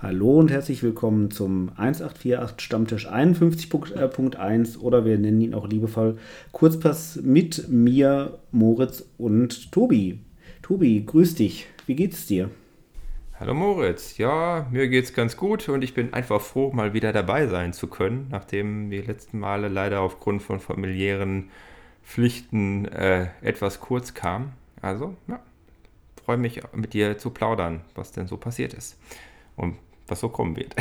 Hallo und herzlich willkommen zum 1848 Stammtisch 51.1 oder wir nennen ihn auch liebevoll Kurzpass mit mir, Moritz und Tobi. Tobi, grüß dich. Wie geht's dir? Hallo Moritz, ja, mir geht's ganz gut und ich bin einfach froh, mal wieder dabei sein zu können, nachdem die letzten Male leider aufgrund von familiären Pflichten äh, etwas kurz kam. Also, ja, freue mich mit dir zu plaudern, was denn so passiert ist. Und was so kommen wird.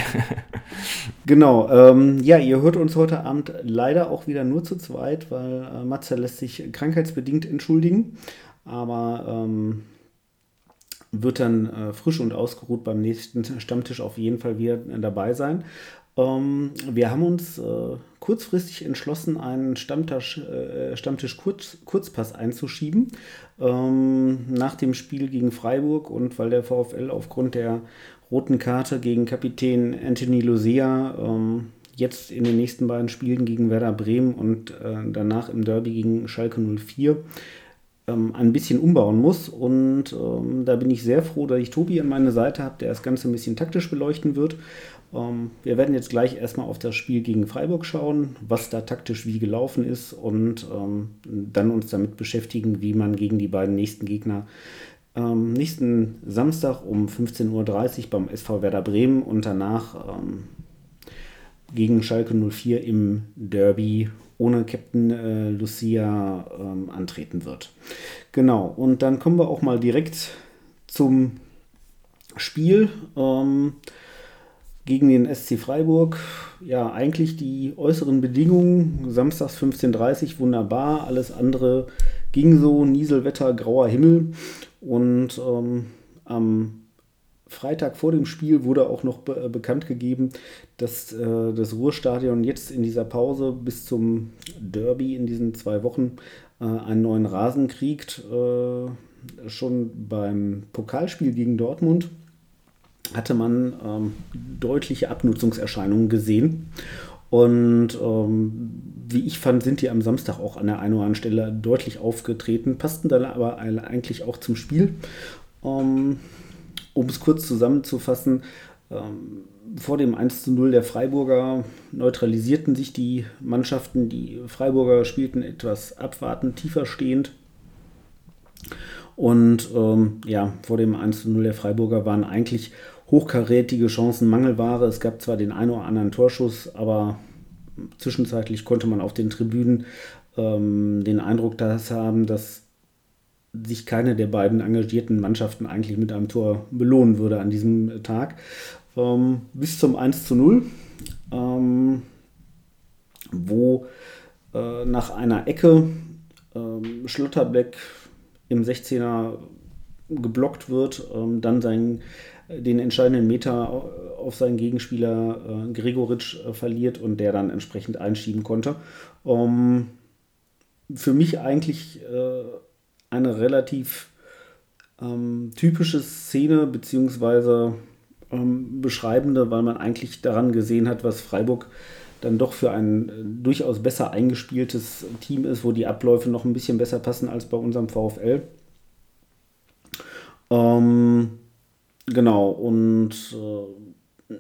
genau, ähm, ja, ihr hört uns heute Abend leider auch wieder nur zu zweit, weil äh, Matze lässt sich krankheitsbedingt entschuldigen, aber ähm, wird dann äh, frisch und ausgeruht beim nächsten Stammtisch auf jeden Fall wieder dabei sein. Ähm, wir haben uns äh, kurzfristig entschlossen, einen Stammtisch, äh, Stammtisch Kurz, Kurzpass einzuschieben ähm, nach dem Spiel gegen Freiburg und weil der VfL aufgrund der roten Karte gegen Kapitän Anthony Lucia ähm, jetzt in den nächsten beiden Spielen gegen Werder Bremen und äh, danach im Derby gegen Schalke 04 ähm, ein bisschen umbauen muss. Und ähm, da bin ich sehr froh, dass ich Tobi an meiner Seite habe, der das Ganze ein bisschen taktisch beleuchten wird. Ähm, wir werden jetzt gleich erstmal auf das Spiel gegen Freiburg schauen, was da taktisch wie gelaufen ist und ähm, dann uns damit beschäftigen, wie man gegen die beiden nächsten Gegner ähm, nächsten Samstag um 15.30 Uhr beim SV Werder Bremen und danach ähm, gegen Schalke 04 im Derby ohne Captain äh, Lucia ähm, antreten wird. Genau, und dann kommen wir auch mal direkt zum Spiel ähm, gegen den SC Freiburg. Ja, eigentlich die äußeren Bedingungen, samstags 15.30 Uhr wunderbar, alles andere ging so, Nieselwetter, grauer Himmel. Und ähm, am Freitag vor dem Spiel wurde auch noch be äh, bekannt gegeben, dass äh, das Ruhrstadion jetzt in dieser Pause bis zum Derby in diesen zwei Wochen äh, einen neuen Rasen kriegt. Äh, schon beim Pokalspiel gegen Dortmund hatte man ähm, deutliche Abnutzungserscheinungen gesehen. Und ähm, wie ich fand, sind die am Samstag auch an der einen oder anderen Stelle deutlich aufgetreten, passten dann aber eigentlich auch zum Spiel. Ähm, um es kurz zusammenzufassen, ähm, vor dem 1 zu 0 der Freiburger neutralisierten sich die Mannschaften. Die Freiburger spielten etwas abwartend, tiefer stehend. Und ähm, ja, vor dem 1 zu 0 der Freiburger waren eigentlich hochkarätige Chancen Mangelware. Es gab zwar den einen oder anderen Torschuss, aber zwischenzeitlich konnte man auf den Tribünen ähm, den Eindruck dass haben, dass sich keine der beiden engagierten Mannschaften eigentlich mit einem Tor belohnen würde an diesem Tag. Ähm, bis zum 1 zu 0, ähm, wo äh, nach einer Ecke ähm, Schlotterbeck im 16er geblockt wird, ähm, dann sein den entscheidenden Meter auf seinen Gegenspieler äh, Gregoritsch äh, verliert und der dann entsprechend einschieben konnte. Um, für mich eigentlich äh, eine relativ ähm, typische Szene, beziehungsweise ähm, beschreibende, weil man eigentlich daran gesehen hat, was Freiburg dann doch für ein äh, durchaus besser eingespieltes Team ist, wo die Abläufe noch ein bisschen besser passen als bei unserem VfL. Ähm, Genau, und äh,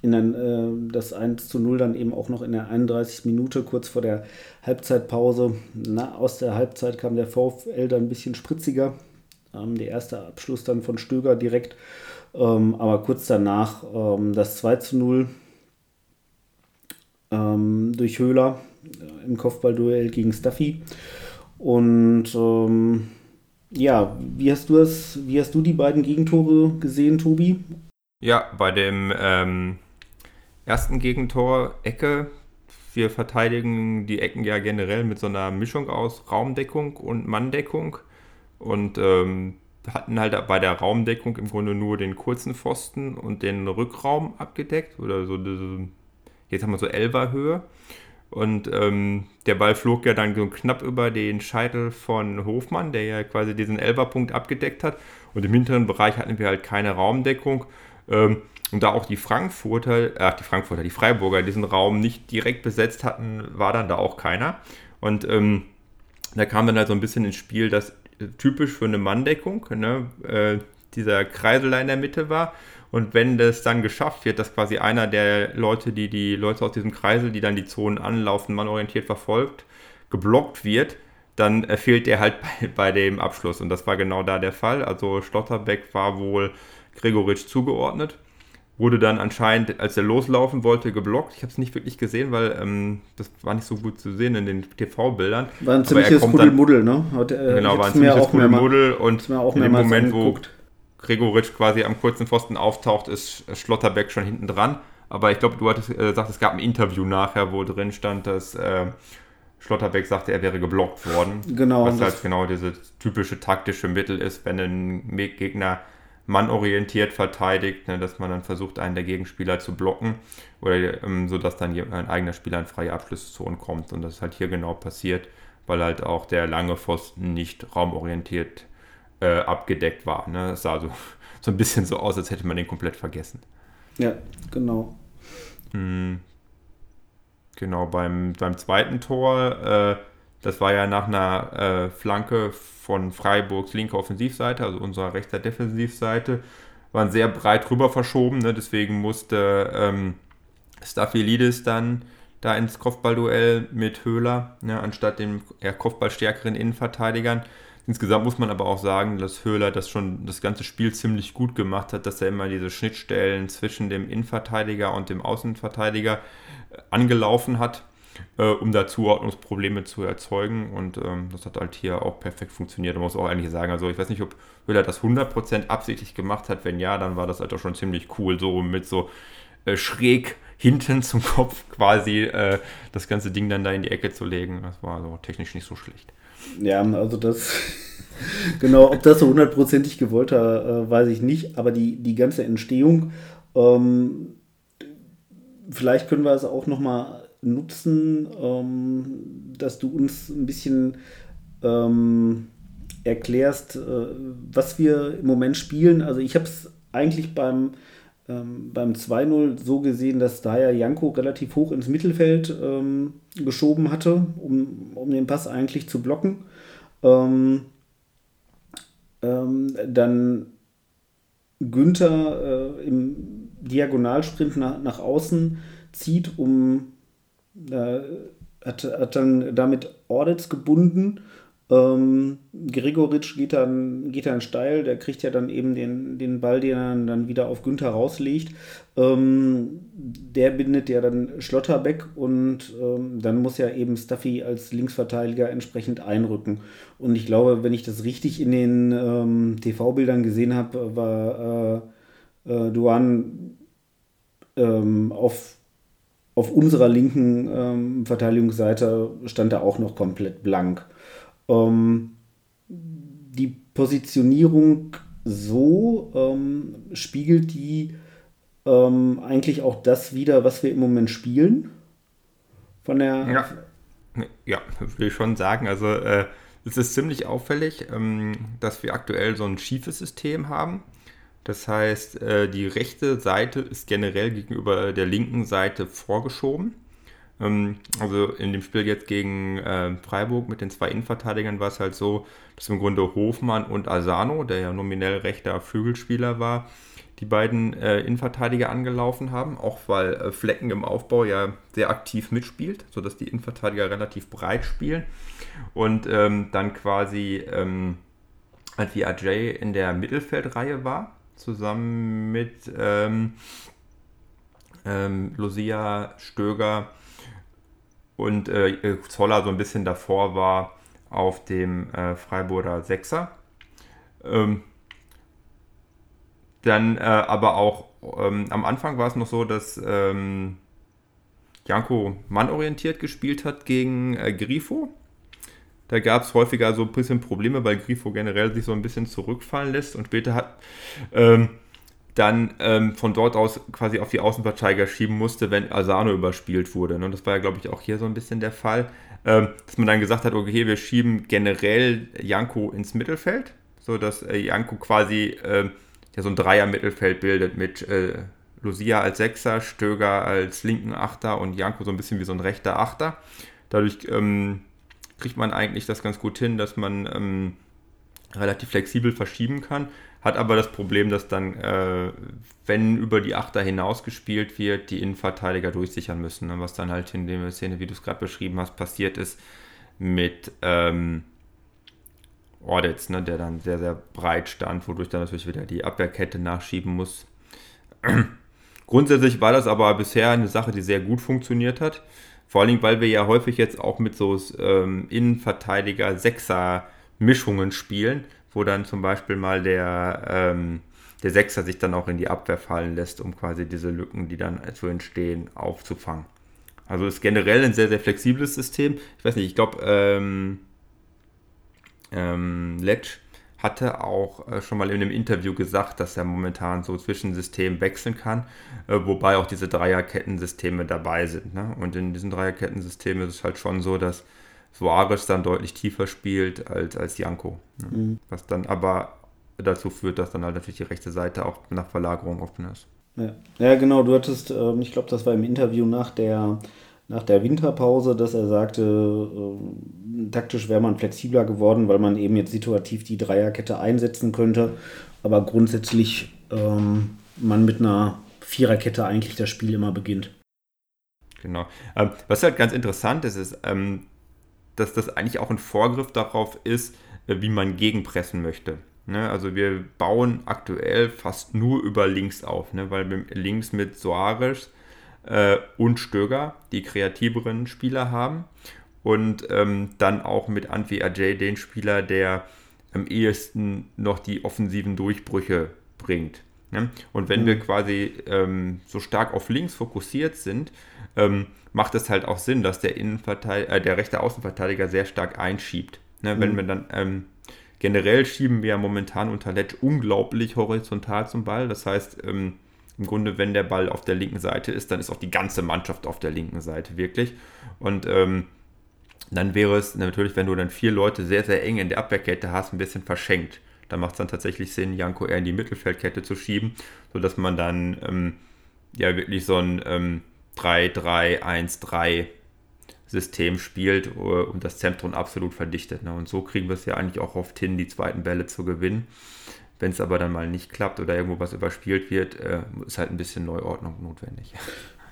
in der, äh, das 1 zu 0 dann eben auch noch in der 31. Minute, kurz vor der Halbzeitpause. Na, aus der Halbzeit kam der VfL dann ein bisschen spritziger. Ähm, der erste Abschluss dann von Stöger direkt. Ähm, aber kurz danach ähm, das 2 zu 0 ähm, durch Höhler äh, im Kopfballduell gegen Staffy. Und ähm, ja, wie hast du es, wie hast du die beiden Gegentore gesehen, Tobi? Ja, bei dem ähm, ersten Gegentor Ecke. Wir verteidigen die Ecken ja generell mit so einer Mischung aus Raumdeckung und Manndeckung und ähm, hatten halt bei der Raumdeckung im Grunde nur den kurzen Pfosten und den Rückraum abgedeckt oder so jetzt haben wir so Elferhöhe. Und ähm, der Ball flog ja dann so knapp über den Scheitel von Hofmann, der ja quasi diesen Elferpunkt abgedeckt hat. Und im hinteren Bereich hatten wir halt keine Raumdeckung. Ähm, und da auch die Frankfurter, ach die Frankfurter, die Freiburger diesen Raum nicht direkt besetzt hatten, war dann da auch keiner. Und ähm, da kam dann halt so ein bisschen ins Spiel, dass typisch für eine Manndeckung ne, äh, dieser Kreisel in der Mitte war Und wenn das dann geschafft wird, dass quasi einer der Leute, die die Leute aus diesem Kreisel, die dann die Zonen anlaufen, mannorientiert verfolgt, geblockt wird, dann fehlt der halt bei, bei, dem Abschluss. Und das war genau da der Fall. Also Schlotterbeck war wohl Gregoritsch zugeordnet. Wurde dann anscheinend, als er loslaufen wollte, geblockt. Ich habe es nicht wirklich gesehen, weil ähm, das war nicht so gut zu sehen in den TV-Bildern. War ein ziemliches Kuddelmuddel, ne? Hat, äh, genau, war ein ziemliches Kuddelmuddel. Und in dem Moment, wo Gregoritsch quasi am kurzen Pfosten auftaucht, ist Schlotterbeck schon hinten dran. Aber ich glaube, du hattest äh, gesagt, es gab ein Interview nachher, wo drin stand, dass äh, Schlotterbeck sagte, er wäre geblockt worden. Genau. Was halt genau dieses typische taktische Mittel ist, wenn ein Gegner mannorientiert verteidigt, ne, dass man dann versucht, einen der Gegenspieler zu blocken, oder ähm, so dass dann ein eigener Spieler in freie Abschlusszone kommt. Und das ist halt hier genau passiert, weil halt auch der lange Pfosten nicht raumorientiert äh, abgedeckt war. Ne? Das sah so, so ein bisschen so aus, als hätte man den komplett vergessen. Ja, genau. Mhm. Genau, beim, beim zweiten Tor, äh, das war ja nach einer äh, Flanke von Freiburgs linker Offensivseite, also unserer rechter Defensivseite, waren sehr breit rüber verschoben. Ne? Deswegen musste ähm, Staphylidis dann da ins Kopfballduell mit Höhler, ne? anstatt den eher Kopfballstärkeren Innenverteidigern. Insgesamt muss man aber auch sagen, dass Höhler das schon das ganze Spiel ziemlich gut gemacht hat, dass er immer diese Schnittstellen zwischen dem Innenverteidiger und dem Außenverteidiger angelaufen hat, äh, um da Zuordnungsprobleme zu erzeugen. Und ähm, das hat halt hier auch perfekt funktioniert. Man muss auch eigentlich sagen, also ich weiß nicht, ob Höhler das 100% absichtlich gemacht hat. Wenn ja, dann war das halt auch schon ziemlich cool, so mit so äh, schräg hinten zum Kopf quasi äh, das ganze Ding dann da in die Ecke zu legen. Das war so technisch nicht so schlecht. Ja, also das. genau, ob das so hundertprozentig gewollt war, äh, weiß ich nicht. Aber die, die ganze Entstehung ähm, vielleicht können wir es auch nochmal nutzen, ähm, dass du uns ein bisschen ähm, erklärst, äh, was wir im Moment spielen. Also ich habe es eigentlich beim, ähm, beim 2-0 so gesehen, dass daher Janko relativ hoch ins Mittelfeld ähm, geschoben hatte, um, um den Pass eigentlich zu blocken. Ähm, ähm, dann Günther äh, im Diagonalsprint nach, nach außen zieht, um äh, hat, hat dann damit Audits gebunden. Ähm, Gregoritsch geht dann, geht dann steil, der kriegt ja dann eben den, den Ball, den er dann wieder auf Günther rauslegt. Ähm, der bindet ja dann Schlotterbeck und ähm, dann muss ja eben Stuffy als Linksverteidiger entsprechend einrücken. Und ich glaube, wenn ich das richtig in den ähm, TV-Bildern gesehen habe, war äh, äh, Duan ähm, auf, auf unserer linken ähm, Verteidigungsseite stand er auch noch komplett blank. Ähm, die Positionierung so ähm, spiegelt die ähm, eigentlich auch das wieder, was wir im Moment spielen. Von der. Ja, ja würde ich schon sagen. Also, äh, es ist ziemlich auffällig, ähm, dass wir aktuell so ein schiefes System haben. Das heißt, äh, die rechte Seite ist generell gegenüber der linken Seite vorgeschoben. Ähm, also in dem Spiel jetzt gegen äh, Freiburg mit den zwei Innenverteidigern war es halt so, dass im Grunde Hofmann und Asano, der ja nominell rechter Flügelspieler war, die beiden äh, Innenverteidiger angelaufen haben, auch weil Flecken im Aufbau ja sehr aktiv mitspielt, sodass die Innenverteidiger relativ breit spielen. Und ähm, dann quasi ähm, halt wie Ajay in der Mittelfeldreihe war zusammen mit ähm, ähm, Lucia Stöger und äh, Zoller so ein bisschen davor war auf dem äh, Freiburger Sechser. Ähm, dann äh, aber auch ähm, am Anfang war es noch so, dass ähm, Janko mannorientiert gespielt hat gegen äh, Grifo. Da gab es häufiger so ein bisschen Probleme, weil Grifo generell sich so ein bisschen zurückfallen lässt und später hat ähm, dann ähm, von dort aus quasi auf die Außenverteidiger schieben musste, wenn Asano überspielt wurde. Und das war ja, glaube ich, auch hier so ein bisschen der Fall, ähm, dass man dann gesagt hat, okay, wir schieben generell Janko ins Mittelfeld, sodass äh, Janko quasi äh, ja, so ein Dreier-Mittelfeld bildet mit äh, Lucia als Sechser, Stöger als linken Achter und Janko so ein bisschen wie so ein rechter Achter. Dadurch ähm, kriegt man eigentlich das ganz gut hin, dass man ähm, relativ flexibel verschieben kann. Hat aber das Problem, dass dann, äh, wenn über die Achter hinaus gespielt wird, die Innenverteidiger durchsichern müssen. Ne? Was dann halt in der Szene, wie du es gerade beschrieben hast, passiert ist mit ähm, Ordetz, ne? der dann sehr, sehr breit stand, wodurch dann natürlich wieder die Abwehrkette nachschieben muss. Grundsätzlich war das aber bisher eine Sache, die sehr gut funktioniert hat. Vor allem, weil wir ja häufig jetzt auch mit so ähm, Innenverteidiger-Sechser-Mischungen spielen wo dann zum Beispiel mal der, ähm, der Sechser sich dann auch in die Abwehr fallen lässt, um quasi diese Lücken, die dann so entstehen, aufzufangen. Also ist generell ein sehr, sehr flexibles System. Ich weiß nicht, ich glaube, ähm, ähm, Letsch hatte auch äh, schon mal in einem Interview gesagt, dass er momentan so zwischen Systemen wechseln kann, äh, wobei auch diese Dreierkettensysteme dabei sind. Ne? Und in diesen Dreierkettensystemen ist es halt schon so, dass Suarez dann deutlich tiefer spielt als, als Janko. Ne? Mhm. Was dann aber dazu führt, dass dann halt natürlich die rechte Seite auch nach Verlagerung offen ist. Ja, ja genau, du hattest, äh, ich glaube, das war im Interview nach der, nach der Winterpause, dass er sagte, äh, taktisch wäre man flexibler geworden, weil man eben jetzt situativ die Dreierkette einsetzen könnte, aber grundsätzlich ähm, man mit einer Viererkette eigentlich das Spiel immer beginnt. Genau. Ähm, was halt ganz interessant ist, ist, ähm, dass das eigentlich auch ein Vorgriff darauf ist, äh, wie man gegenpressen möchte. Ne? Also wir bauen aktuell fast nur über links auf, ne? weil wir links mit Soares äh, und Stöger die kreativeren Spieler haben und ähm, dann auch mit Anfi Ajay den Spieler, der am ehesten noch die offensiven Durchbrüche bringt. Ne? Und wenn mhm. wir quasi ähm, so stark auf links fokussiert sind, ähm, macht es halt auch Sinn, dass der, äh, der rechte Außenverteidiger sehr stark einschiebt. Ne? Mhm. Wenn wir dann ähm, generell schieben wir ja momentan unter Letsch unglaublich horizontal zum Ball. Das heißt, ähm, im Grunde, wenn der Ball auf der linken Seite ist, dann ist auch die ganze Mannschaft auf der linken Seite wirklich. Und ähm, dann wäre es natürlich, wenn du dann vier Leute sehr, sehr eng in der Abwehrkette hast, ein bisschen verschenkt. Da macht es dann tatsächlich Sinn, Janko eher in die Mittelfeldkette zu schieben, sodass man dann ähm, ja wirklich so ein ähm, 3-3-1-3 System spielt äh, und das Zentrum absolut verdichtet. Ne? Und so kriegen wir es ja eigentlich auch oft hin, die zweiten Bälle zu gewinnen. Wenn es aber dann mal nicht klappt oder irgendwo was überspielt wird, äh, ist halt ein bisschen Neuordnung notwendig.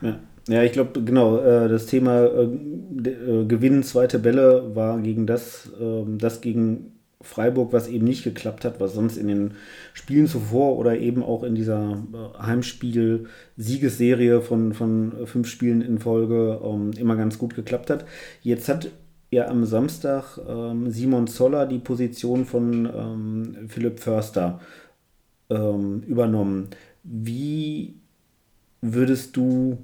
Ja, ja ich glaube, genau, äh, das Thema Gewinnen zweite Bälle war gegen das, ähm, das gegen Freiburg, was eben nicht geklappt hat, was sonst in den Spielen zuvor oder eben auch in dieser äh, Heimspiel-Siegesserie von, von fünf Spielen in Folge ähm, immer ganz gut geklappt hat. Jetzt hat ja am Samstag ähm, Simon Zoller die Position von ähm, Philipp Förster ähm, übernommen. Wie würdest du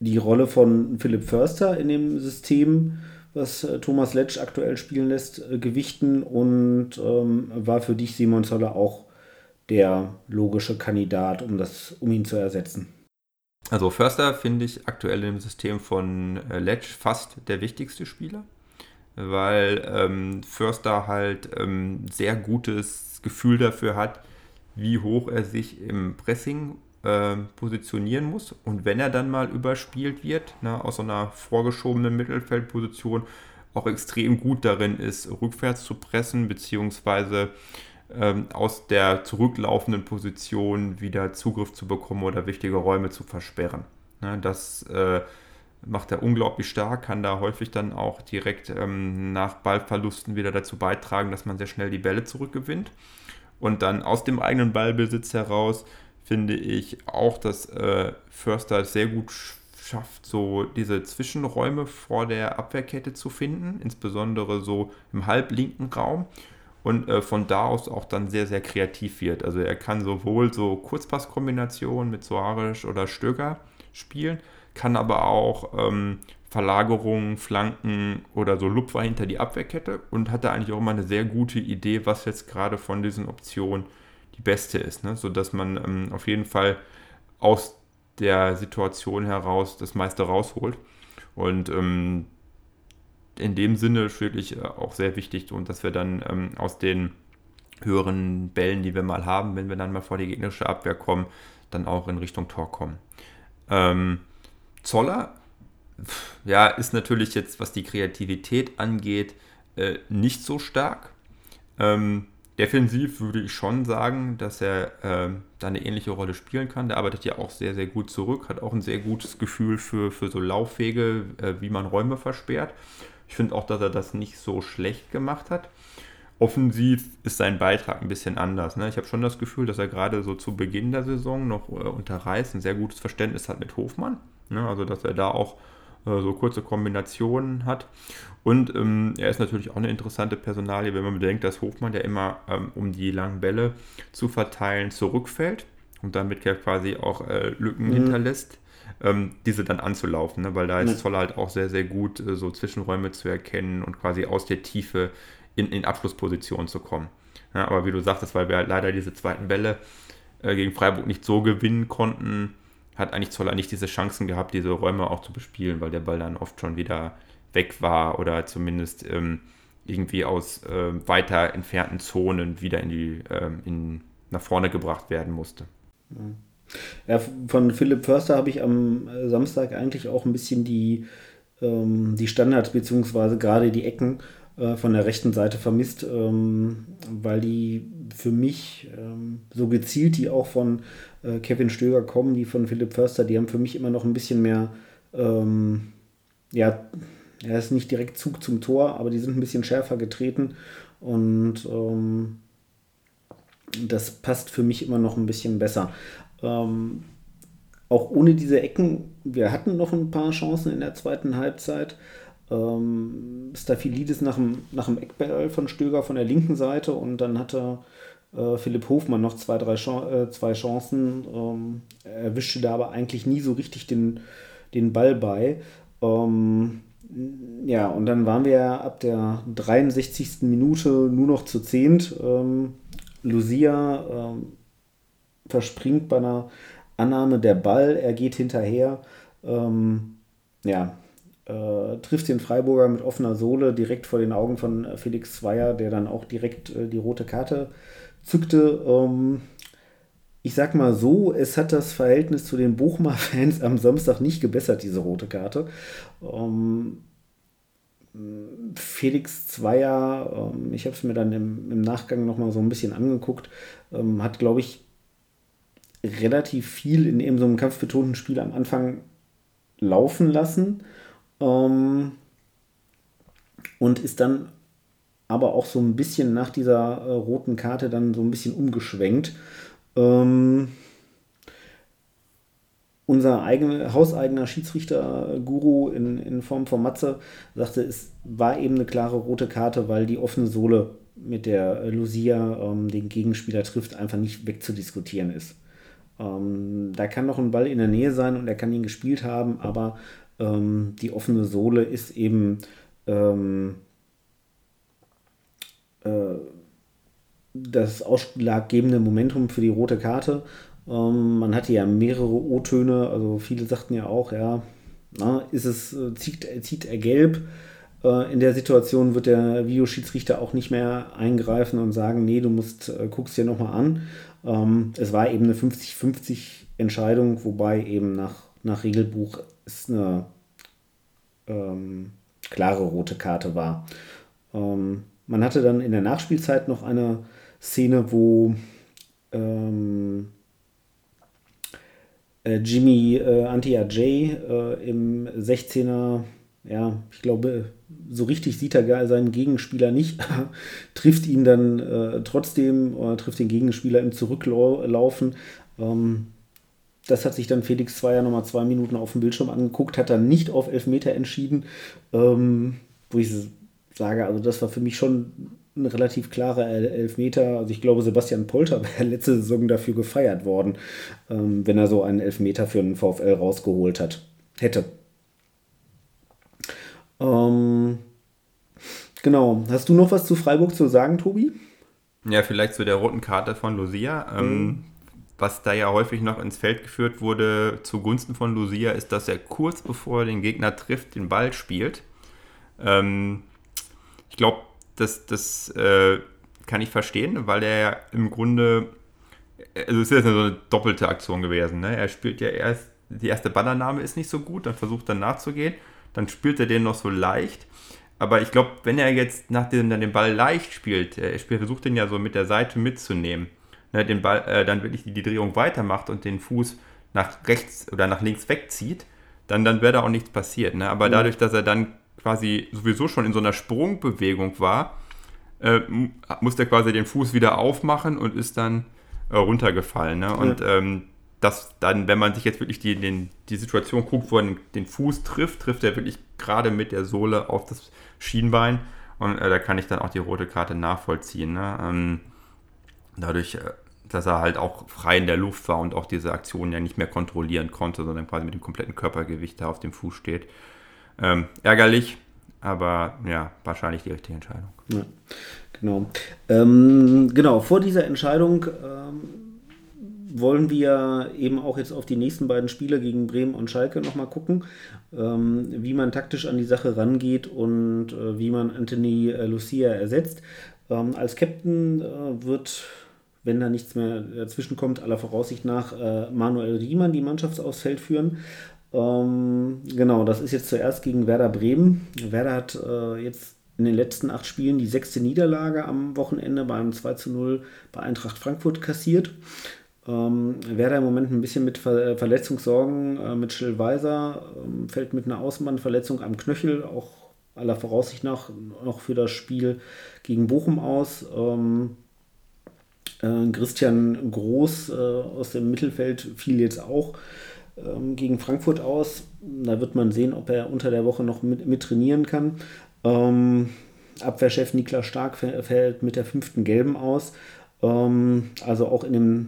die Rolle von Philipp Förster in dem System was äh, Thomas Letsch aktuell spielen lässt, äh, gewichten und ähm, war für dich Simon Zoller auch der logische Kandidat, um, das, um ihn zu ersetzen? Also Förster finde ich aktuell im System von äh, Letsch fast der wichtigste Spieler, weil ähm, Förster halt ähm, sehr gutes Gefühl dafür hat, wie hoch er sich im Pressing äh, positionieren muss. Und wenn er dann mal überspielt wird, ne, aus so einer vorgeschobenen Mittelfeldposition, auch extrem gut darin ist, rückwärts zu pressen, beziehungsweise ähm, aus der zurücklaufenden Position wieder Zugriff zu bekommen oder wichtige Räume zu versperren. Ne, das äh, macht er unglaublich stark, kann da häufig dann auch direkt ähm, nach Ballverlusten wieder dazu beitragen, dass man sehr schnell die Bälle zurückgewinnt. Und dann aus dem eigenen Ballbesitz heraus finde ich auch, dass äh, Förster sehr gut schafft, so diese Zwischenräume vor der Abwehrkette zu finden, insbesondere so im halblinken Raum und äh, von da aus auch dann sehr, sehr kreativ wird. Also er kann sowohl so Kurzpasskombinationen mit Soares oder Stöger spielen, kann aber auch ähm, Verlagerungen, Flanken oder so Lupfer hinter die Abwehrkette und hat da eigentlich auch immer eine sehr gute Idee, was jetzt gerade von diesen Optionen die beste ist, ne? sodass man ähm, auf jeden Fall aus der Situation heraus das meiste rausholt. Und ähm, in dem Sinne ist wirklich äh, auch sehr wichtig und dass wir dann ähm, aus den höheren Bällen, die wir mal haben, wenn wir dann mal vor die gegnerische Abwehr kommen, dann auch in Richtung Tor kommen. Ähm, Zoller, ja, ist natürlich jetzt, was die Kreativität angeht, äh, nicht so stark. Ähm, defensiv würde ich schon sagen, dass er äh, da eine ähnliche Rolle spielen kann. Der arbeitet ja auch sehr, sehr gut zurück, hat auch ein sehr gutes Gefühl für, für so Laufwege, äh, wie man Räume versperrt. Ich finde auch, dass er das nicht so schlecht gemacht hat. Offensiv ist sein Beitrag ein bisschen anders. Ne? Ich habe schon das Gefühl, dass er gerade so zu Beginn der Saison noch äh, unter Reis ein sehr gutes Verständnis hat mit Hofmann. Ne? Also, dass er da auch so kurze Kombinationen hat. Und ähm, er ist natürlich auch eine interessante Personalie, wenn man bedenkt, dass Hofmann ja immer, ähm, um die langen Bälle zu verteilen, zurückfällt und damit ja quasi auch äh, Lücken mhm. hinterlässt, ähm, diese dann anzulaufen, ne? weil da ist Zoller halt auch sehr, sehr gut, äh, so Zwischenräume zu erkennen und quasi aus der Tiefe in, in Abschlussposition zu kommen. Ja, aber wie du sagtest, weil wir halt leider diese zweiten Bälle äh, gegen Freiburg nicht so gewinnen konnten, hat eigentlich Zoller nicht diese Chancen gehabt, diese Räume auch zu bespielen, weil der Ball dann oft schon wieder weg war oder zumindest ähm, irgendwie aus äh, weiter entfernten Zonen wieder in die, ähm, in, nach vorne gebracht werden musste. Ja, von Philipp Förster habe ich am äh, Samstag eigentlich auch ein bisschen die, ähm, die Standards beziehungsweise gerade die Ecken äh, von der rechten Seite vermisst, ähm, weil die für mich ähm, so gezielt, die auch von äh, Kevin Stöger kommen, die von Philipp Förster, die haben für mich immer noch ein bisschen mehr, ähm, ja, er ist nicht direkt Zug zum Tor, aber die sind ein bisschen schärfer getreten und ähm, das passt für mich immer noch ein bisschen besser. Ähm, auch ohne diese Ecken, wir hatten noch ein paar Chancen in der zweiten Halbzeit. Ähm, Staphylidis nach dem, nach dem Eckball von Stöger von der linken Seite und dann hatte äh, Philipp Hofmann noch zwei, drei Chan äh, zwei Chancen. Ähm, erwischte da aber eigentlich nie so richtig den, den Ball bei. Ähm, ja, und dann waren wir ab der 63. Minute nur noch zu zehnt. Ähm, Lucia ähm, verspringt bei einer Annahme der Ball, er geht hinterher. Ähm, ja, äh, trifft den Freiburger mit offener Sohle direkt vor den Augen von Felix Zweier, der dann auch direkt äh, die rote Karte zückte. Ähm, ich sag mal so, es hat das Verhältnis zu den Bochumer Fans am Samstag nicht gebessert, diese rote Karte. Ähm, Felix Zweier, ähm, ich habe es mir dann im, im Nachgang nochmal so ein bisschen angeguckt, ähm, hat, glaube ich, relativ viel in eben so einem kampfbetonten Spiel am Anfang laufen lassen ähm, und ist dann aber auch so ein bisschen nach dieser äh, roten Karte dann so ein bisschen umgeschwenkt. Ähm, unser eigene, hauseigener Schiedsrichter-Guru in, in Form von Matze sagte, es war eben eine klare rote Karte, weil die offene Sohle mit der Lucia ähm, den Gegenspieler trifft, einfach nicht wegzudiskutieren ist. Ähm, da kann noch ein Ball in der Nähe sein und er kann ihn gespielt haben, aber ähm, die offene Sohle ist eben ähm, äh, das ausschlaggebende Momentum für die rote Karte. Ähm, man hatte ja mehrere O-Töne, also viele sagten ja auch, ja, na, ist es, äh, zieht, zieht er gelb. Äh, in der Situation wird der Videoschiedsrichter auch nicht mehr eingreifen und sagen, nee, du musst, äh, guckst dir nochmal an. Ähm, es war eben eine 50-50 Entscheidung, wobei eben nach, nach Regelbuch es eine ähm, klare rote Karte war. Ähm, man hatte dann in der Nachspielzeit noch eine Szene, wo ähm, äh, Jimmy äh, Antia J äh, im 16er, ja, ich glaube, so richtig sieht er seinen Gegenspieler nicht, trifft ihn dann äh, trotzdem trifft den Gegenspieler im Zurücklaufen. Ähm, das hat sich dann Felix Zweier nochmal zwei Minuten auf dem Bildschirm angeguckt, hat dann nicht auf Elfmeter entschieden, ähm, wo ich sage, also das war für mich schon ein relativ klarer Elfmeter. Also ich glaube, Sebastian Polter wäre letzte Saison dafür gefeiert worden, ähm, wenn er so einen Elfmeter für einen VfL rausgeholt hat. Hätte. Ähm, genau. Hast du noch was zu Freiburg zu sagen, Tobi? Ja, vielleicht zu der roten Karte von Lucia. Ähm, mhm. Was da ja häufig noch ins Feld geführt wurde zugunsten von Lucia, ist, dass er kurz bevor er den Gegner trifft, den Ball spielt. Ähm, ich glaube, das, das äh, kann ich verstehen, weil er im Grunde, also es ist ja so eine doppelte Aktion gewesen. Ne? Er spielt ja erst, die erste Ballannahme ist nicht so gut, dann versucht er nachzugehen, dann spielt er den noch so leicht, aber ich glaube, wenn er jetzt nach dem dann den Ball leicht spielt, er versucht den ja so mit der Seite mitzunehmen, ne, den Ball, äh, dann wirklich die, die Drehung weitermacht und den Fuß nach rechts oder nach links wegzieht, dann, dann wäre da auch nichts passiert. Ne? Aber mhm. dadurch, dass er dann quasi sowieso schon in so einer Sprungbewegung war, äh, musste er quasi den Fuß wieder aufmachen und ist dann äh, runtergefallen. Ne? Und ja. ähm, das dann, wenn man sich jetzt wirklich die, den, die Situation guckt, wo er den, Fuß trifft, trifft er wirklich gerade mit der Sohle auf das Schienbein. Und äh, da kann ich dann auch die rote Karte nachvollziehen. Ne? Ähm, dadurch, äh, dass er halt auch frei in der Luft war und auch diese Aktion ja nicht mehr kontrollieren konnte, sondern quasi mit dem kompletten Körpergewicht da auf dem Fuß steht. Ähm, ärgerlich, aber ja, wahrscheinlich die richtige Entscheidung. Ja, genau. Ähm, genau, vor dieser Entscheidung ähm, wollen wir eben auch jetzt auf die nächsten beiden Spiele gegen Bremen und Schalke nochmal gucken, ähm, wie man taktisch an die Sache rangeht und äh, wie man Anthony äh, Lucia ersetzt. Ähm, als Captain äh, wird, wenn da nichts mehr dazwischen kommt, aller Voraussicht nach äh, Manuel Riemann die Mannschaftsausfeld führen. Ähm, genau, das ist jetzt zuerst gegen Werder Bremen. Werder hat äh, jetzt in den letzten acht Spielen die sechste Niederlage am Wochenende beim 2 zu 0 bei Eintracht Frankfurt kassiert. Ähm, Werder im Moment ein bisschen mit Ver Verletzungssorgen äh, mit Schill Weiser, ähm, fällt mit einer Außenbandverletzung am Knöchel, auch aller Voraussicht nach noch für das Spiel gegen Bochum aus. Ähm, äh, Christian Groß äh, aus dem Mittelfeld fiel jetzt auch ähm, gegen Frankfurt aus. Da wird man sehen, ob er unter der Woche noch mit, mit trainieren kann. Ähm, Abwehrchef Niklas Stark fällt mit der fünften Gelben aus. Ähm, also auch in dem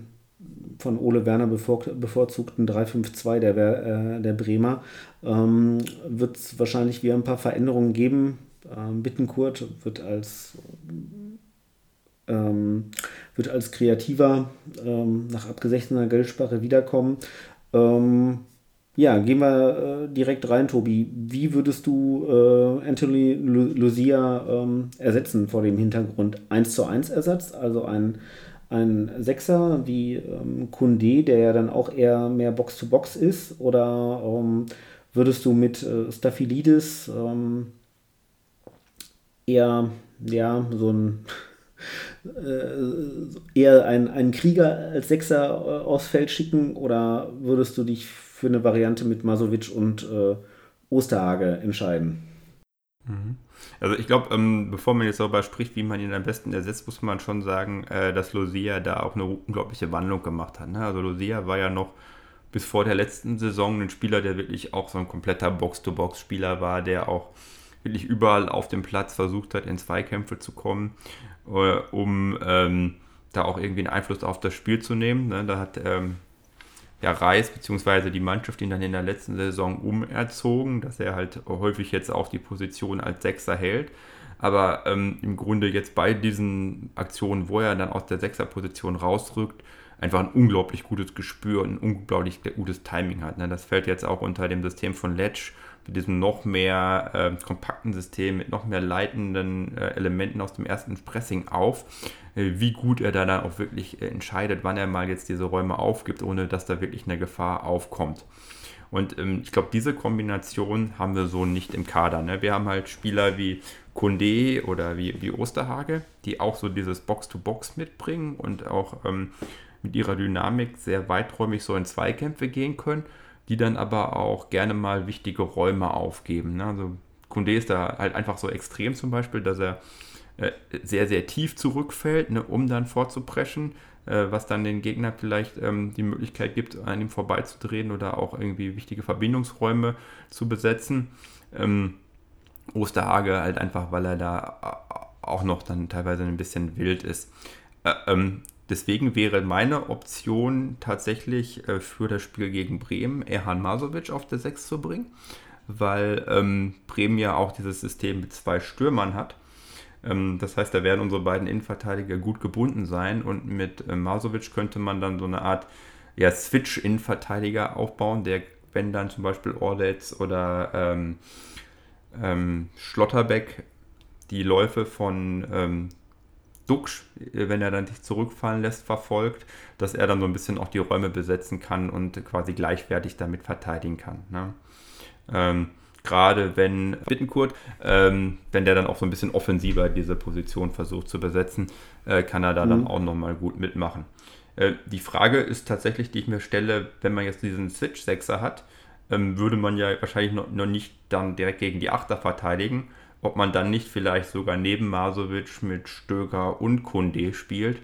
von Ole Werner bevorzugten 3-5-2 der, äh, der Bremer ähm, wird es wahrscheinlich wieder ein paar Veränderungen geben. Ähm, Bittenkurt wird als, ähm, wird als kreativer ähm, nach abgesechtener Geldsprache wiederkommen. Ähm, ja, gehen wir äh, direkt rein, Tobi. Wie würdest du äh, Anthony Lucia ähm, ersetzen vor dem Hintergrund 1 zu 1 Ersatz, also ein ein Sechser wie ähm, Kunde, der ja dann auch eher mehr Box-to-Box ist? Oder ähm, würdest du mit äh, Staphylidis ähm, eher ja, so ein eher einen, einen Krieger als Sechser äh, aufs Feld schicken oder würdest du dich für eine Variante mit Masovic und äh, Osterhage entscheiden? Mhm. Also ich glaube, ähm, bevor man jetzt darüber spricht, wie man ihn am besten ersetzt, muss man schon sagen, äh, dass Lucia da auch eine unglaubliche Wandlung gemacht hat. Ne? Also Lucia war ja noch bis vor der letzten Saison ein Spieler, der wirklich auch so ein kompletter Box-to-Box-Spieler war, der auch wirklich überall auf dem Platz versucht hat, in Zweikämpfe zu kommen, äh, um ähm, da auch irgendwie einen Einfluss auf das Spiel zu nehmen. Ne? Da hat ähm, der Reis bzw. die Mannschaft ihn dann in der letzten Saison umerzogen, dass er halt häufig jetzt auch die Position als Sechser hält. Aber ähm, im Grunde jetzt bei diesen Aktionen, wo er dann aus der Sechserposition rausrückt, einfach ein unglaublich gutes Gespür und ein unglaublich gutes Timing hat. Ne? Das fällt jetzt auch unter dem System von Letch, mit diesem noch mehr äh, kompakten System, mit noch mehr leitenden äh, Elementen aus dem ersten Pressing auf, äh, wie gut er da dann auch wirklich äh, entscheidet, wann er mal jetzt diese Räume aufgibt, ohne dass da wirklich eine Gefahr aufkommt. Und ähm, ich glaube, diese Kombination haben wir so nicht im Kader. Ne? Wir haben halt Spieler wie Kunde oder wie, wie Osterhage, die auch so dieses Box-to-Box -Box mitbringen und auch ähm, mit ihrer Dynamik sehr weiträumig so in Zweikämpfe gehen können die dann aber auch gerne mal wichtige Räume aufgeben. Ne? Also Kunde ist da halt einfach so extrem zum Beispiel, dass er äh, sehr, sehr tief zurückfällt, ne, um dann vorzupreschen, äh, was dann den Gegner vielleicht ähm, die Möglichkeit gibt, an ihm vorbeizudrehen oder auch irgendwie wichtige Verbindungsräume zu besetzen. Ähm, Osterhage halt einfach, weil er da äh, auch noch dann teilweise ein bisschen wild ist. Äh, ähm, Deswegen wäre meine Option tatsächlich äh, für das Spiel gegen Bremen Erhan Masovic auf der 6 zu bringen, weil ähm, Bremen ja auch dieses System mit zwei Stürmern hat. Ähm, das heißt, da werden unsere beiden Innenverteidiger gut gebunden sein und mit äh, Masovic könnte man dann so eine Art ja, Switch-Innenverteidiger aufbauen, der, wenn dann zum Beispiel Orletz oder ähm, ähm Schlotterbeck die Läufe von ähm, Duxch, wenn er dann dich zurückfallen lässt, verfolgt, dass er dann so ein bisschen auch die Räume besetzen kann und quasi gleichwertig damit verteidigen kann. Ne? Ähm, gerade wenn Bittenkurt, ähm, wenn der dann auch so ein bisschen offensiver diese Position versucht zu besetzen, äh, kann er da mhm. dann auch nochmal gut mitmachen. Äh, die Frage ist tatsächlich, die ich mir stelle, wenn man jetzt diesen Switch-Sechser hat, ähm, würde man ja wahrscheinlich noch, noch, nicht dann direkt gegen die Achter verteidigen, ob man dann nicht vielleicht sogar neben Masovic mit Stöger und Kunde spielt,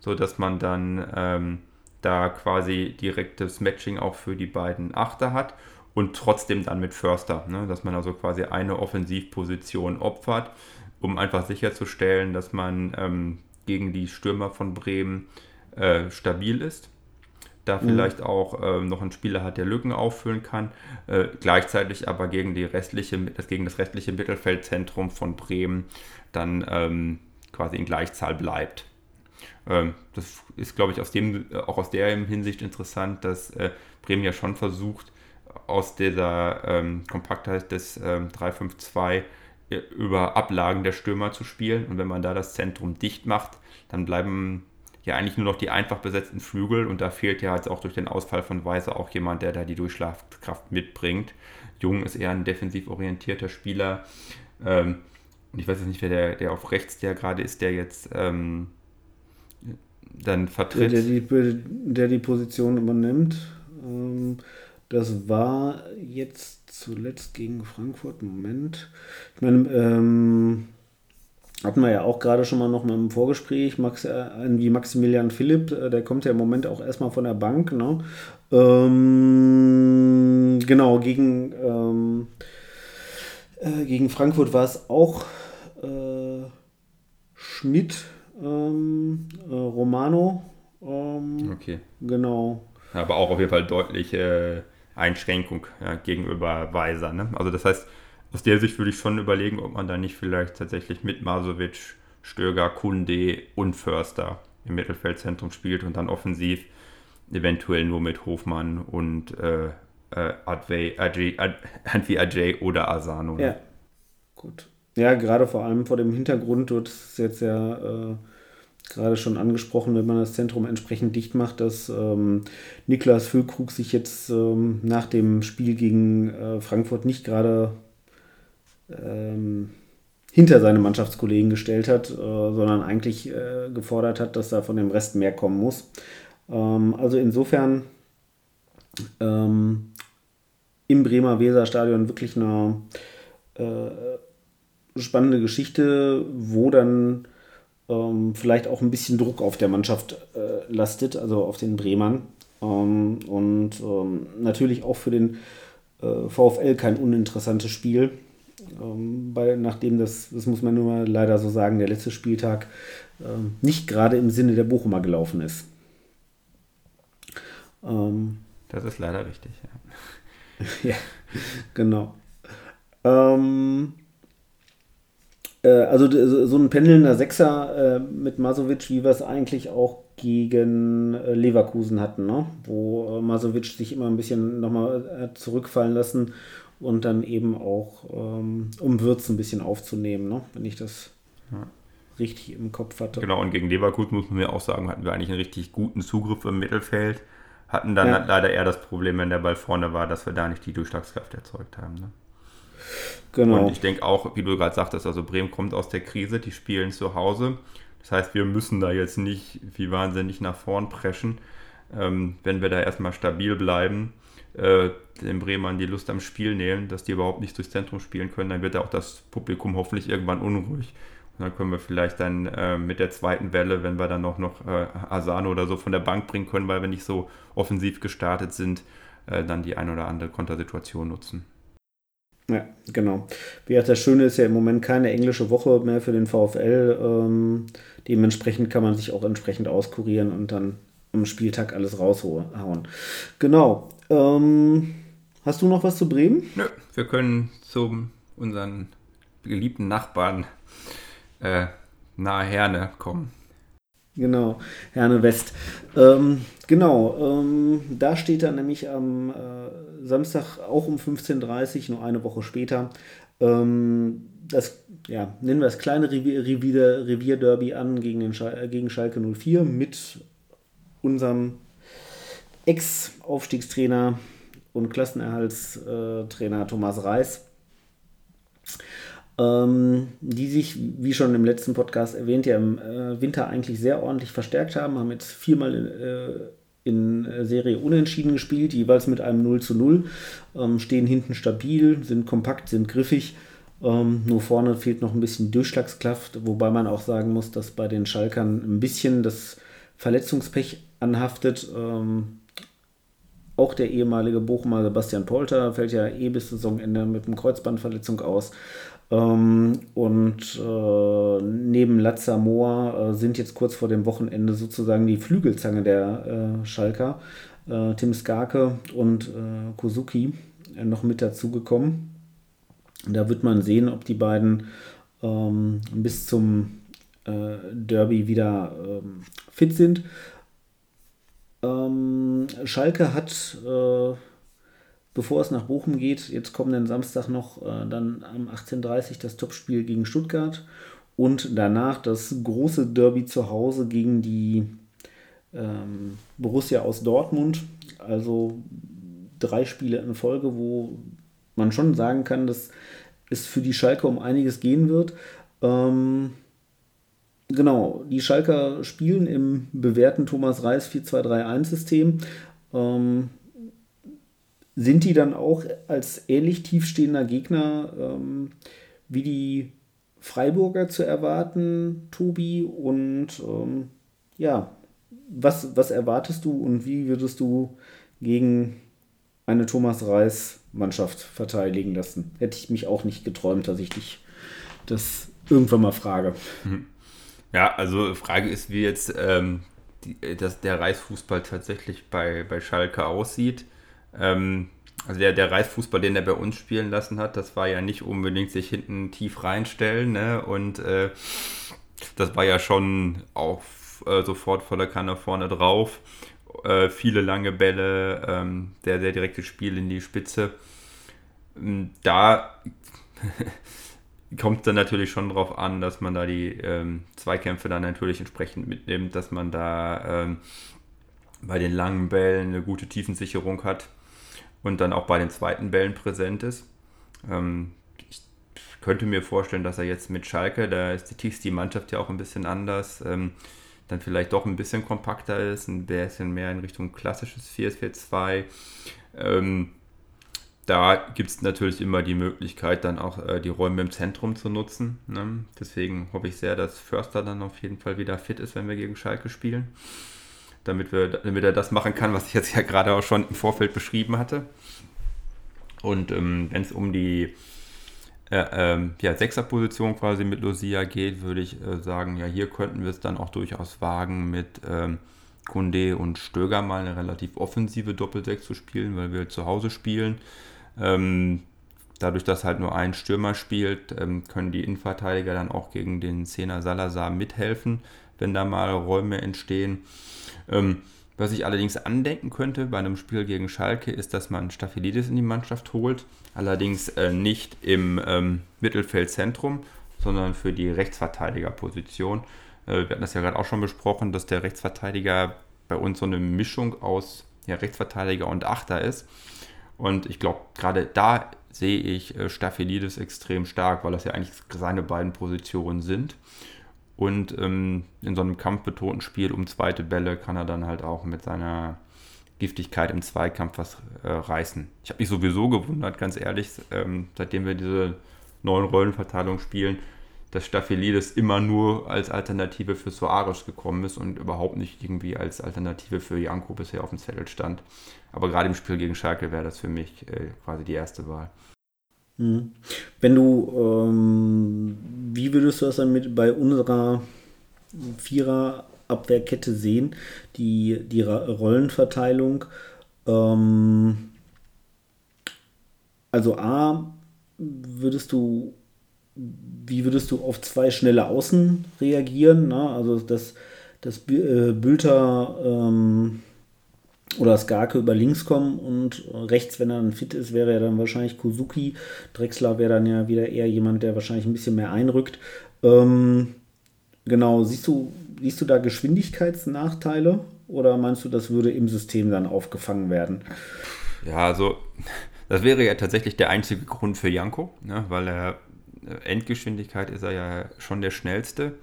sodass man dann ähm, da quasi direktes Matching auch für die beiden Achter hat und trotzdem dann mit Förster, ne? dass man also quasi eine Offensivposition opfert, um einfach sicherzustellen, dass man ähm, gegen die Stürmer von Bremen äh, stabil ist. Da mhm. vielleicht auch äh, noch einen Spieler hat, der Lücken auffüllen kann, äh, gleichzeitig aber gegen, die restliche, gegen das restliche Mittelfeldzentrum von Bremen dann ähm, quasi in Gleichzahl bleibt. Ähm, das ist, glaube ich, aus dem, auch aus der Hinsicht interessant, dass äh, Bremen ja schon versucht, aus dieser ähm, Kompaktheit des ähm, 3-5-2 äh, über Ablagen der Stürmer zu spielen. Und wenn man da das Zentrum dicht macht, dann bleiben ja eigentlich nur noch die einfach besetzten Flügel und da fehlt ja jetzt auch durch den Ausfall von Weiser auch jemand, der da die Durchschlagkraft mitbringt. Jung ist eher ein defensiv orientierter Spieler. Ähm, und ich weiß jetzt nicht, wer der, der auf rechts der gerade ist, der jetzt ähm, dann vertritt. Der, der, die, der die Position übernimmt. Ähm, das war jetzt zuletzt gegen Frankfurt. Moment. Ich meine, ähm, hatten wir ja auch gerade schon mal noch mal im Vorgespräch, Max, äh, wie Maximilian Philipp, äh, der kommt ja im Moment auch erstmal von der Bank. Ne? Ähm, genau, gegen, ähm, äh, gegen Frankfurt war es auch äh, Schmidt, ähm, äh, Romano. Ähm, okay. Genau. Aber auch auf jeden Fall deutlich äh, Einschränkung ja, gegenüber Weiser. Ne? Also das heißt, aus der Sicht würde ich schon überlegen, ob man da nicht vielleicht tatsächlich mit Masovic, Stöger, Kunde und Förster im Mittelfeldzentrum spielt und dann offensiv eventuell nur mit Hofmann und äh, Advey, Ajay, Advey Ajay oder Asano. Ne? Ja, gut. Ja, gerade vor allem vor dem Hintergrund, du hast jetzt ja äh, gerade schon angesprochen, wenn man das Zentrum entsprechend dicht macht, dass ähm, Niklas Füllkrug sich jetzt ähm, nach dem Spiel gegen äh, Frankfurt nicht gerade ähm, hinter seine Mannschaftskollegen gestellt hat, äh, sondern eigentlich äh, gefordert hat, dass da von dem Rest mehr kommen muss. Ähm, also insofern ähm, im Bremer Weserstadion wirklich eine äh, spannende Geschichte, wo dann ähm, vielleicht auch ein bisschen Druck auf der Mannschaft äh, lastet, also auf den Bremern. Ähm, und ähm, natürlich auch für den äh, VfL kein uninteressantes Spiel. Ähm, bei, nachdem das, das muss man nur mal leider so sagen, der letzte Spieltag ähm, nicht gerade im Sinne der Bochumer gelaufen ist. Ähm, das ist leider richtig, ja. ja, genau. Ähm, äh, also so ein pendelnder Sechser äh, mit Masovic, wie wir es eigentlich auch gegen äh, Leverkusen hatten, ne? wo Masovic sich immer ein bisschen nochmal zurückfallen lassen und dann eben auch, ähm, um Würz ein bisschen aufzunehmen, ne? wenn ich das ja. richtig im Kopf hatte. Genau, und gegen Leverkusen muss man mir auch sagen, hatten wir eigentlich einen richtig guten Zugriff im Mittelfeld, hatten dann ja. leider eher das Problem, wenn der Ball vorne war, dass wir da nicht die Durchschlagskraft erzeugt haben. Ne? Genau. Und ich denke auch, wie du gerade sagtest, also Bremen kommt aus der Krise, die spielen zu Hause. Das heißt, wir müssen da jetzt nicht wie wahnsinnig nach vorn preschen. Ähm, wenn wir da erstmal stabil bleiben, äh, den Bremern die Lust am Spiel nehmen, dass die überhaupt nicht durchs Zentrum spielen können, dann wird auch das Publikum hoffentlich irgendwann unruhig. Und dann können wir vielleicht dann äh, mit der zweiten Welle, wenn wir dann noch, noch äh, Asano oder so von der Bank bringen können, weil wir nicht so offensiv gestartet sind, äh, dann die ein oder andere Kontersituation nutzen. Ja, genau. Wie gesagt, das Schöne ist ja im Moment keine englische Woche mehr für den VfL. Ähm, dementsprechend kann man sich auch entsprechend auskurieren und dann am Spieltag alles raushauen. Genau. Ähm, hast du noch was zu Bremen? Nö, wir können zu unseren geliebten Nachbarn äh, nahe Herne kommen. Genau, Herne West. Ähm, genau, ähm, da steht dann nämlich am äh, Samstag auch um 15.30 Uhr, nur eine Woche später, ähm, das, ja, nennen wir das kleine Revier, Revier, Revierderby an gegen, den Schal äh, gegen Schalke 04 mit unserem Ex-Aufstiegstrainer und Klassenerhaltstrainer Thomas Reis. ähm, die sich, wie schon im letzten Podcast erwähnt, ja im äh, Winter eigentlich sehr ordentlich verstärkt haben, haben jetzt viermal äh, in Serie unentschieden gespielt, jeweils mit einem 0 zu 0, ähm, stehen hinten stabil, sind kompakt, sind griffig. Ähm, nur vorne fehlt noch ein bisschen Durchschlagskraft, wobei man auch sagen muss, dass bei den Schalkern ein bisschen das Verletzungspech anhaftet. Ähm, auch der ehemalige Bochumer Sebastian Polter fällt ja eh bis Saisonende mit einem Kreuzbandverletzung aus. Ähm, und äh, neben Latza Moa äh, sind jetzt kurz vor dem Wochenende sozusagen die Flügelzange der äh, Schalker, äh, Tim Skarke und äh, Kozuki, äh, noch mit dazugekommen. Da wird man sehen, ob die beiden ähm, bis zum Derby wieder ähm, fit sind. Ähm, Schalke hat bevor es nach Bochum geht, jetzt kommenden Samstag noch äh, dann am 18.30 das Topspiel gegen Stuttgart und danach das große Derby zu Hause gegen die ähm, Borussia aus Dortmund. Also drei Spiele in Folge, wo man schon sagen kann, dass es für die Schalke um einiges gehen wird. Ähm, genau, die Schalker spielen im bewährten Thomas Reis 4-2-3-1-System. Ähm, sind die dann auch als ähnlich tiefstehender Gegner ähm, wie die Freiburger zu erwarten, Tobi? Und ähm, ja, was, was erwartest du und wie würdest du gegen eine Thomas Reis Mannschaft verteidigen lassen? Hätte ich mich auch nicht geträumt, dass ich dich das irgendwann mal frage. Mhm. Ja, also Frage ist, wie jetzt ähm, die, dass der Reisfußball tatsächlich bei, bei Schalke aussieht. Ähm, also der, der Reisfußball, den er bei uns spielen lassen hat, das war ja nicht unbedingt sich hinten tief reinstellen. Ne? Und äh, das war ja schon auch äh, sofort voller Kanne vorne drauf. Äh, viele lange Bälle, ähm, der sehr direkte Spiel in die Spitze. Ähm, da kommt dann natürlich schon darauf an, dass man da die ähm, Zweikämpfe dann natürlich entsprechend mitnimmt, dass man da ähm, bei den langen Bällen eine gute Tiefensicherung hat und dann auch bei den zweiten Bällen präsent ist. Ähm, ich könnte mir vorstellen, dass er jetzt mit Schalke, da ist die, die Mannschaft ja auch ein bisschen anders, ähm, dann vielleicht doch ein bisschen kompakter ist, ein bisschen mehr in Richtung klassisches 4-4-2. Ähm, da gibt es natürlich immer die Möglichkeit, dann auch äh, die Räume im Zentrum zu nutzen. Ne? Deswegen hoffe ich sehr, dass Förster dann auf jeden Fall wieder fit ist, wenn wir gegen Schalke spielen damit, wir, damit er das machen kann, was ich jetzt ja gerade auch schon im Vorfeld beschrieben hatte. Und ähm, wenn es um die äh, ähm, ja, Sechserposition quasi mit Lucia geht, würde ich äh, sagen, ja, hier könnten wir es dann auch durchaus wagen, mit ähm, Kunde und Stöger mal eine relativ offensive Doppelsechs zu spielen, weil wir zu Hause spielen. Ähm, dadurch, dass halt nur ein Stürmer spielt, ähm, können die Innenverteidiger dann auch gegen den Zehner Salazar mithelfen, wenn da mal Räume entstehen. Ähm, was ich allerdings andenken könnte bei einem Spiel gegen Schalke, ist, dass man Staphylidis in die Mannschaft holt. Allerdings äh, nicht im ähm, Mittelfeldzentrum, sondern für die Rechtsverteidigerposition. Äh, wir hatten das ja gerade auch schon besprochen, dass der Rechtsverteidiger bei uns so eine Mischung aus ja, Rechtsverteidiger und Achter ist. Und ich glaube, gerade da sehe ich äh, Staphylidis extrem stark, weil das ja eigentlich seine beiden Positionen sind. Und ähm, in so einem kampfbetonten Spiel um zweite Bälle kann er dann halt auch mit seiner Giftigkeit im Zweikampf was äh, reißen. Ich habe mich sowieso gewundert, ganz ehrlich, ähm, seitdem wir diese neuen Rollenverteilung spielen, dass Staphylidis immer nur als Alternative für Soares gekommen ist und überhaupt nicht irgendwie als Alternative für Janko bisher auf dem Zettel stand. Aber gerade im Spiel gegen Schalke wäre das für mich äh, quasi die erste Wahl. Mhm. Wenn du, ähm, wie würdest du das dann mit bei unserer Vierer-Abwehrkette sehen, die, die Rollenverteilung? Ähm, also A, würdest du, wie würdest du auf zwei schnelle Außen reagieren? Ne? Also dass, dass äh, Bülter ähm, oder Skarke über links kommen und rechts, wenn er dann fit ist, wäre er dann wahrscheinlich Kozuki. Drexler wäre dann ja wieder eher jemand, der wahrscheinlich ein bisschen mehr einrückt. Ähm, genau, siehst du, siehst du da Geschwindigkeitsnachteile oder meinst du, das würde im System dann aufgefangen werden? Ja, also das wäre ja tatsächlich der einzige Grund für Janko, ne, weil er Endgeschwindigkeit ist er ja schon der schnellste.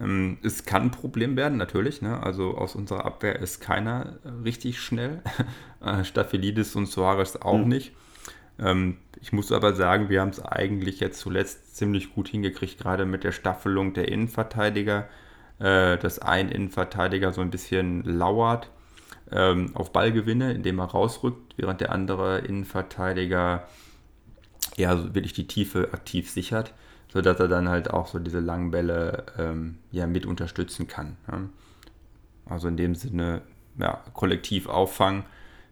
Ähm, es kann ein Problem werden, natürlich. Ne? Also aus unserer Abwehr ist keiner richtig schnell. Äh, Staphylides und Suarez auch mhm. nicht. Ähm, ich muss aber sagen, wir haben es eigentlich jetzt zuletzt ziemlich gut hingekriegt, gerade mit der Staffelung der Innenverteidiger, äh, dass ein Innenverteidiger so ein bisschen lauert ähm, auf Ballgewinne, indem er rausrückt, während der andere Innenverteidiger ja wirklich die Tiefe aktiv sichert, sodass er dann halt auch so diese langen Bälle ähm, ja mit unterstützen kann. Ja. Also in dem Sinne, ja, kollektiv auffangen,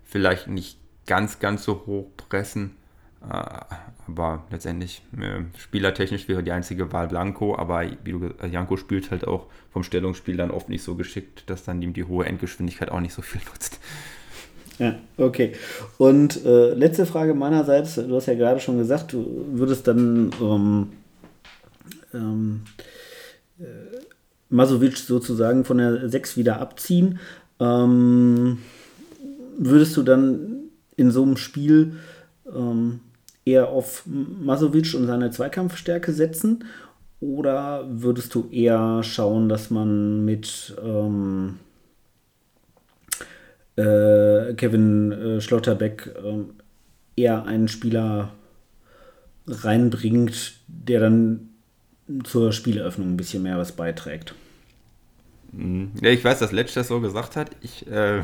vielleicht nicht ganz, ganz so hoch pressen, äh, aber letztendlich äh, spielertechnisch wäre die einzige Wahl Blanco, aber wie du Janko spielt halt auch vom Stellungsspiel dann oft nicht so geschickt, dass dann ihm die hohe Endgeschwindigkeit auch nicht so viel nutzt. Ja, okay. Und äh, letzte Frage meinerseits, du hast ja gerade schon gesagt, du würdest dann ähm, ähm, äh, Masovic sozusagen von der 6 wieder abziehen. Ähm, würdest du dann in so einem Spiel ähm, eher auf Masovic und seine Zweikampfstärke setzen? Oder würdest du eher schauen, dass man mit ähm, äh, Kevin äh, Schlotterbeck äh, eher einen Spieler reinbringt, der dann zur Spieleröffnung ein bisschen mehr was beiträgt? Mhm. Ja, ich weiß, dass Letsch das so gesagt hat. Ich äh,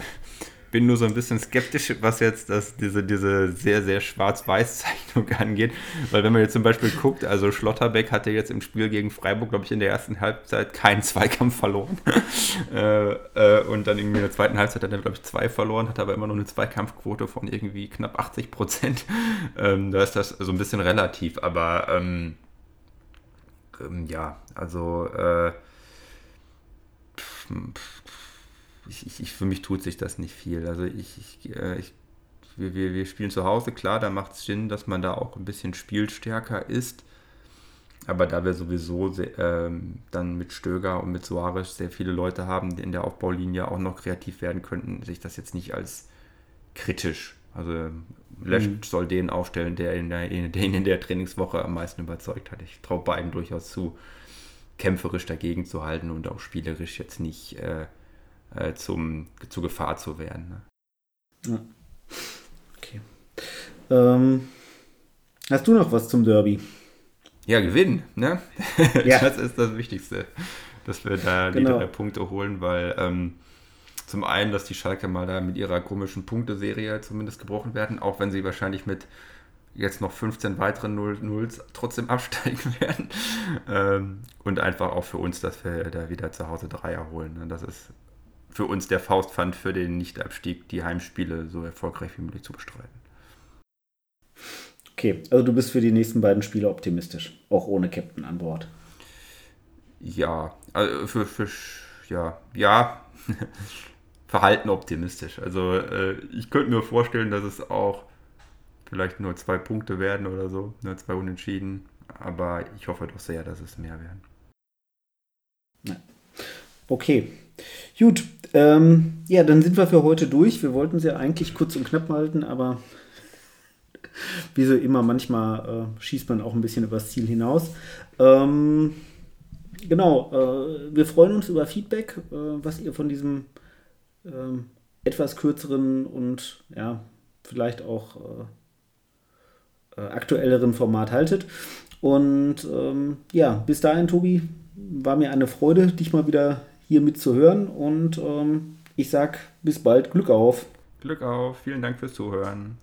bin nur so ein bisschen skeptisch, was jetzt das, diese, diese sehr, sehr Schwarz-Weiß-Zeichnung angeht. Weil wenn man jetzt zum Beispiel guckt, also Schlotterbeck hatte jetzt im Spiel gegen Freiburg, glaube ich, in der ersten Halbzeit keinen Zweikampf verloren. äh, äh, und dann irgendwie in der zweiten Halbzeit hat er, glaube ich, zwei verloren, hat aber immer noch eine Zweikampfquote von irgendwie knapp 80 Prozent. Ähm, da ist das so ein bisschen relativ, aber ähm, ähm, ja, also äh, pff, pff, ich, ich, ich, für mich tut sich das nicht viel. Also ich, ich, äh, ich wir, wir, wir spielen zu Hause, klar, da macht es Sinn, dass man da auch ein bisschen spielstärker ist. Aber da wir sowieso sehr, ähm, dann mit Stöger und mit Suarez sehr viele Leute haben, die in der Aufbaulinie auch noch kreativ werden könnten, sehe ich das jetzt nicht als kritisch. Also Lesch mhm. soll den aufstellen, der, in ihn in der Trainingswoche am meisten überzeugt hat. Ich traue beiden durchaus zu, kämpferisch dagegen zu halten und auch spielerisch jetzt nicht äh, äh, zum, zu Gefahr zu werden. Ne? Ja. Okay. Ähm, hast du noch was zum Derby? Ja, gewinnen, ne? Ja. Das ist das Wichtigste, dass wir da genau. die drei Punkte holen, weil ähm, zum einen, dass die Schalke mal da mit ihrer komischen Punkteserie zumindest gebrochen werden, auch wenn sie wahrscheinlich mit jetzt noch 15 weiteren Nulls trotzdem absteigen werden. Ähm, und einfach auch für uns, dass wir da wieder zu Hause Dreier holen. Ne? Das ist für uns der Faustpfand für den Nichtabstieg, die Heimspiele so erfolgreich wie möglich zu bestreiten. Okay, also du bist für die nächsten beiden Spiele optimistisch, auch ohne Captain an Bord. Ja, also für, für ja, ja, verhalten optimistisch. Also äh, ich könnte mir vorstellen, dass es auch vielleicht nur zwei Punkte werden oder so, nur zwei Unentschieden. Aber ich hoffe doch sehr, dass es mehr werden. Okay, gut. Ähm, ja, dann sind wir für heute durch. Wir wollten sie ja eigentlich kurz und knapp halten, aber wie so immer, manchmal äh, schießt man auch ein bisschen übers Ziel hinaus. Ähm, genau, äh, wir freuen uns über Feedback, äh, was ihr von diesem ähm, etwas kürzeren und ja, vielleicht auch äh, äh, aktuelleren Format haltet. Und ähm, ja, bis dahin, Tobi, war mir eine Freude, dich mal wieder hier mitzuhören. Und ähm, ich sag bis bald, Glück auf. Glück auf, vielen Dank fürs Zuhören.